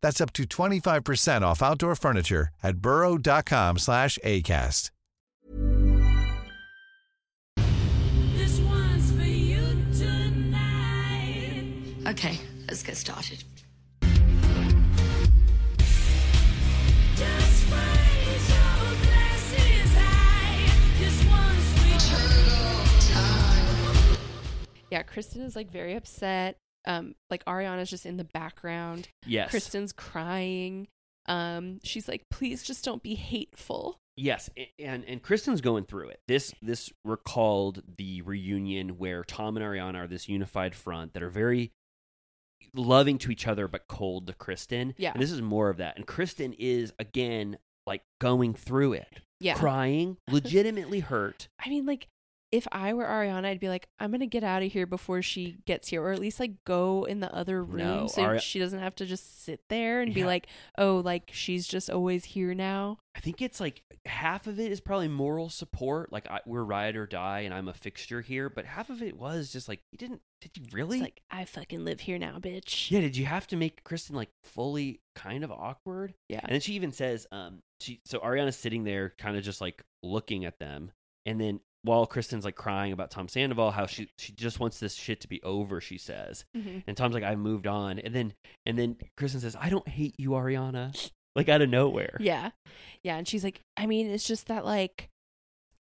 That's up to 25% off outdoor furniture at burrow.com slash ACAST. This one's for you tonight. Okay, let's get started. Just raise your glasses high. This one's for you. Yeah, Kristen is like very upset. Um, like Ariana's just in the background. Yes. Kristen's crying. Um, she's like, please just don't be hateful. Yes, and and Kristen's going through it. This this recalled the reunion where Tom and Ariana are this unified front that are very loving to each other but cold to Kristen. Yeah. And this is more of that. And Kristen is again like going through it. Yeah. Crying, legitimately hurt. I mean, like, if I were Ariana, I'd be like, I'm gonna get out of here before she gets here, or at least like go in the other room No, so Ari- she doesn't have to just sit there and be Yeah. like, oh, like she's just always here now. I think it's like half of it is probably moral support, like I, we're ride or die, and I'm a fixture here. But half of it was just like, you didn't? Did you really? It's like I fucking live here now, bitch. Yeah, did you have to make Kristen like fully kind of awkward? Yeah. And then she even says, um, she so Ariana's sitting there kind of just like looking at them, and then while Kristen's like crying about Tom Sandoval, how she she just wants this shit to be over, she says. Mhm. And Tom's like, I've moved on. And then and then Kristen says, I don't hate you, Ariana. Like out of nowhere. Yeah. Yeah. And she's like, I mean, it's just that, like,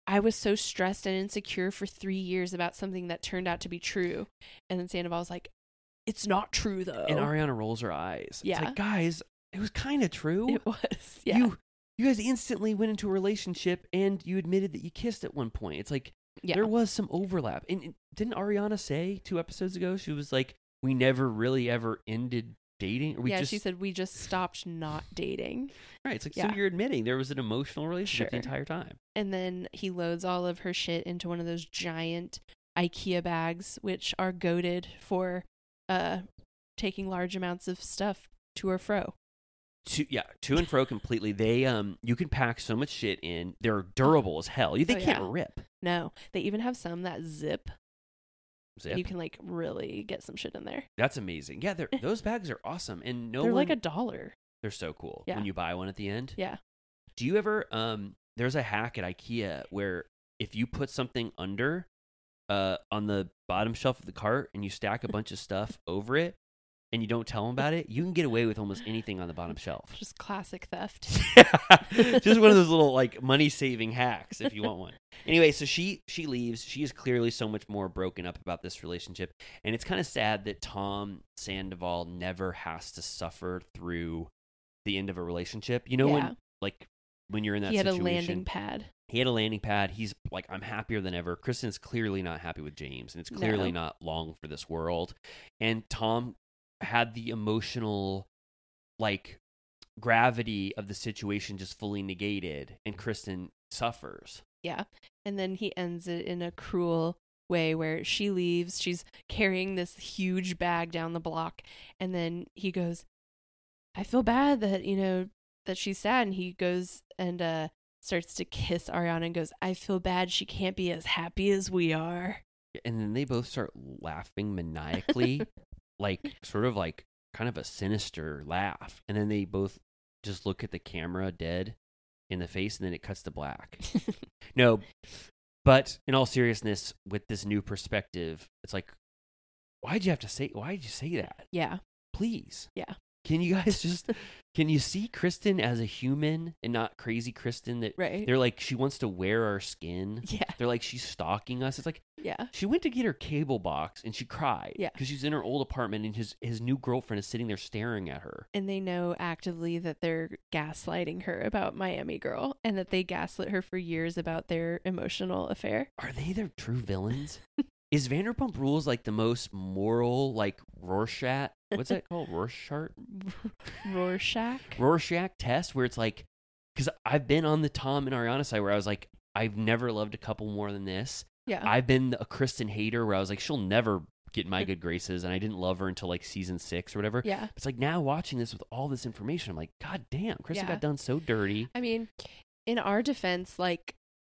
I was so stressed and insecure for three years about something that turned out to be true. And then Sandoval's like, it's not true, though. And Ariana rolls her eyes. It's Yeah. like, guys, it was kind of true. It was. Yeah. You you guys instantly went into a relationship and you admitted that you kissed at one point. It's like yeah. there was some overlap. And and didn't Ariana say two episodes ago she was like, "We never really ever ended dating"? Or we yeah. just She said, we just stopped not dating. right. It's like Yeah. so you're admitting there was an emotional relationship the entire time. And then he loads all of her shit into one of those giant IKEA bags, which are goaded for uh, taking large amounts of stuff to or fro. To, yeah, to and fro completely. They um, you can pack so much shit in. They're durable as hell. They Oh, can't yeah. rip. No, they even have some that zip. Zip. You can like really get some shit in there. That's amazing. Yeah, they're, those bags are awesome, and no They're one, like a dollar. They're so cool Yeah. when you buy one at the end. Yeah. Do you ever um there's a hack at IKEA where if you put something under uh on the bottom shelf of the cart and you stack a bunch of stuff over it and you don't tell them about it, you can get away with almost anything on the bottom shelf. Just classic theft. Just one of those little like money saving hacks if you want one. Anyway, so she she leaves. She is clearly so much more broken up about this relationship, and it's kind of sad that Tom Sandoval never has to suffer through the end of a relationship. You know Yeah. when like when you're in that he had a situation, landing pad. he had a landing pad. He's like, I'm happier than ever. Kristen's clearly not happy with James, and it's clearly No. not long for this world. And Tom had the emotional, like, gravity of the situation just fully negated, and Kristen suffers. Yeah. And then he ends it in a cruel way where she leaves. She's carrying this huge bag down the block. And then he goes, I feel bad that, you know, that she's sad. And he goes and uh, starts to kiss Ariana and goes, I feel bad she can't be as happy as we are. And then they both start laughing maniacally, like sort of like kind of a sinister laugh. And then they both just look at the camera dead in the face, and then it cuts to black. no, but in all seriousness, with this new perspective, it's like, why'd you have to say? Why'd you say that? yeah. Please. Yeah. Can you guys just? can you see Kristen as a human and not crazy Kristen? That Right. they're like she wants to wear our skin. Yeah. They're like she's stalking us. It's like Yeah. she went to get her cable box and she cried. Yeah. Because she's in her old apartment and his his new girlfriend is sitting there staring at her. And they know actively that they're gaslighting her about Miami Girl and that they gaslit her for years about their emotional affair. Are they their true villains? is Vanderpump Rules like the most moral, like Rorschach? What's that called? Rorschach? Rorschach. Rorschach test where it's like, because I've been on the Tom and Ariana side where I was like, I've never loved a couple more than this. Yeah. I've been a Kristen hater where I was like, she'll never get my good graces, and I didn't love her until like season six or whatever. yeah. It's like now watching this with all this information, I'm like, God damn, Kristen Yeah. got done so dirty. I mean, in our defense, like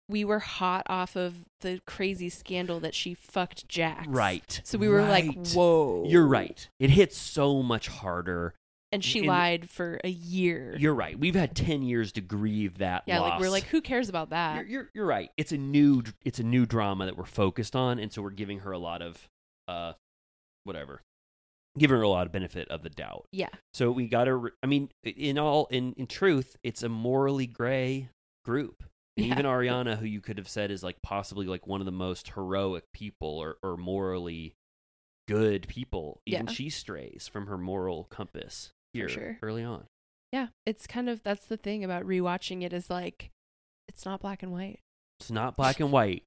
we were hot off of the crazy scandal that she fucked Jax. Right. So we were like, whoa. You're right. It hits so much harder. And she And- lied for a year. You're right. We've had ten years to grieve that. yeah, like we're like, who cares about that? You're, you're you're right. It's a new it's a new drama that we're focused on, and so we're giving her a lot of uh, whatever, giving her a lot of benefit of the doubt. yeah. So we got to. I mean, in all in in truth, it's a morally gray group. And Yeah. even Ariana, who you could have said is like possibly like one of the most heroic people or or morally good people, even Yeah. she strays from her moral compass here sure. early on. Yeah. It's kind of that's the thing about rewatching it is like it's not black and white. It's not black and white.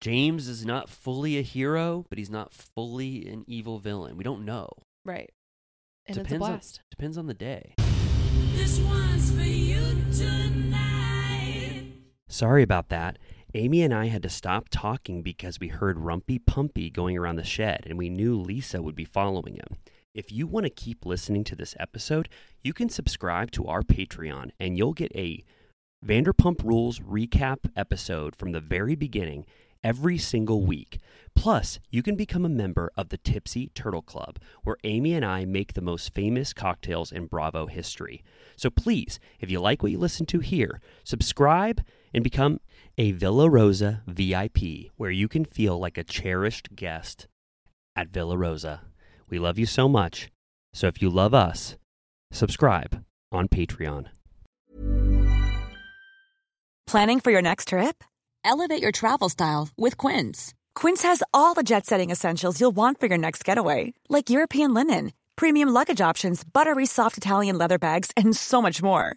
James is not fully a hero, but he's not fully an evil villain. We don't know. Right. And it's a depends on depends on the day. This one's for you tonight. Sorry about that. Amy and I had to stop talking because we heard Rumpy Pumpy going around the shed and we knew Lisa would be following him. If you want to keep listening to this episode, you can subscribe to our Patreon and you'll get a Vanderpump Rules recap episode from the very beginning every single week. Plus, you can become a member of the Tipsy Turtle Club, where Amy and I make the most famous cocktails in Bravo history. So please, if you like what you listen to here, subscribe and become a Villa Rosa VIP, where you can feel like a cherished guest at Villa Rosa. We love you so much. So if you love us, subscribe on Patreon. Planning for your next trip? Elevate your travel style with Quince. Quince has all the jet setting essentials you'll want for your next getaway, like European linen, premium luggage options, buttery soft Italian leather bags, and so much more.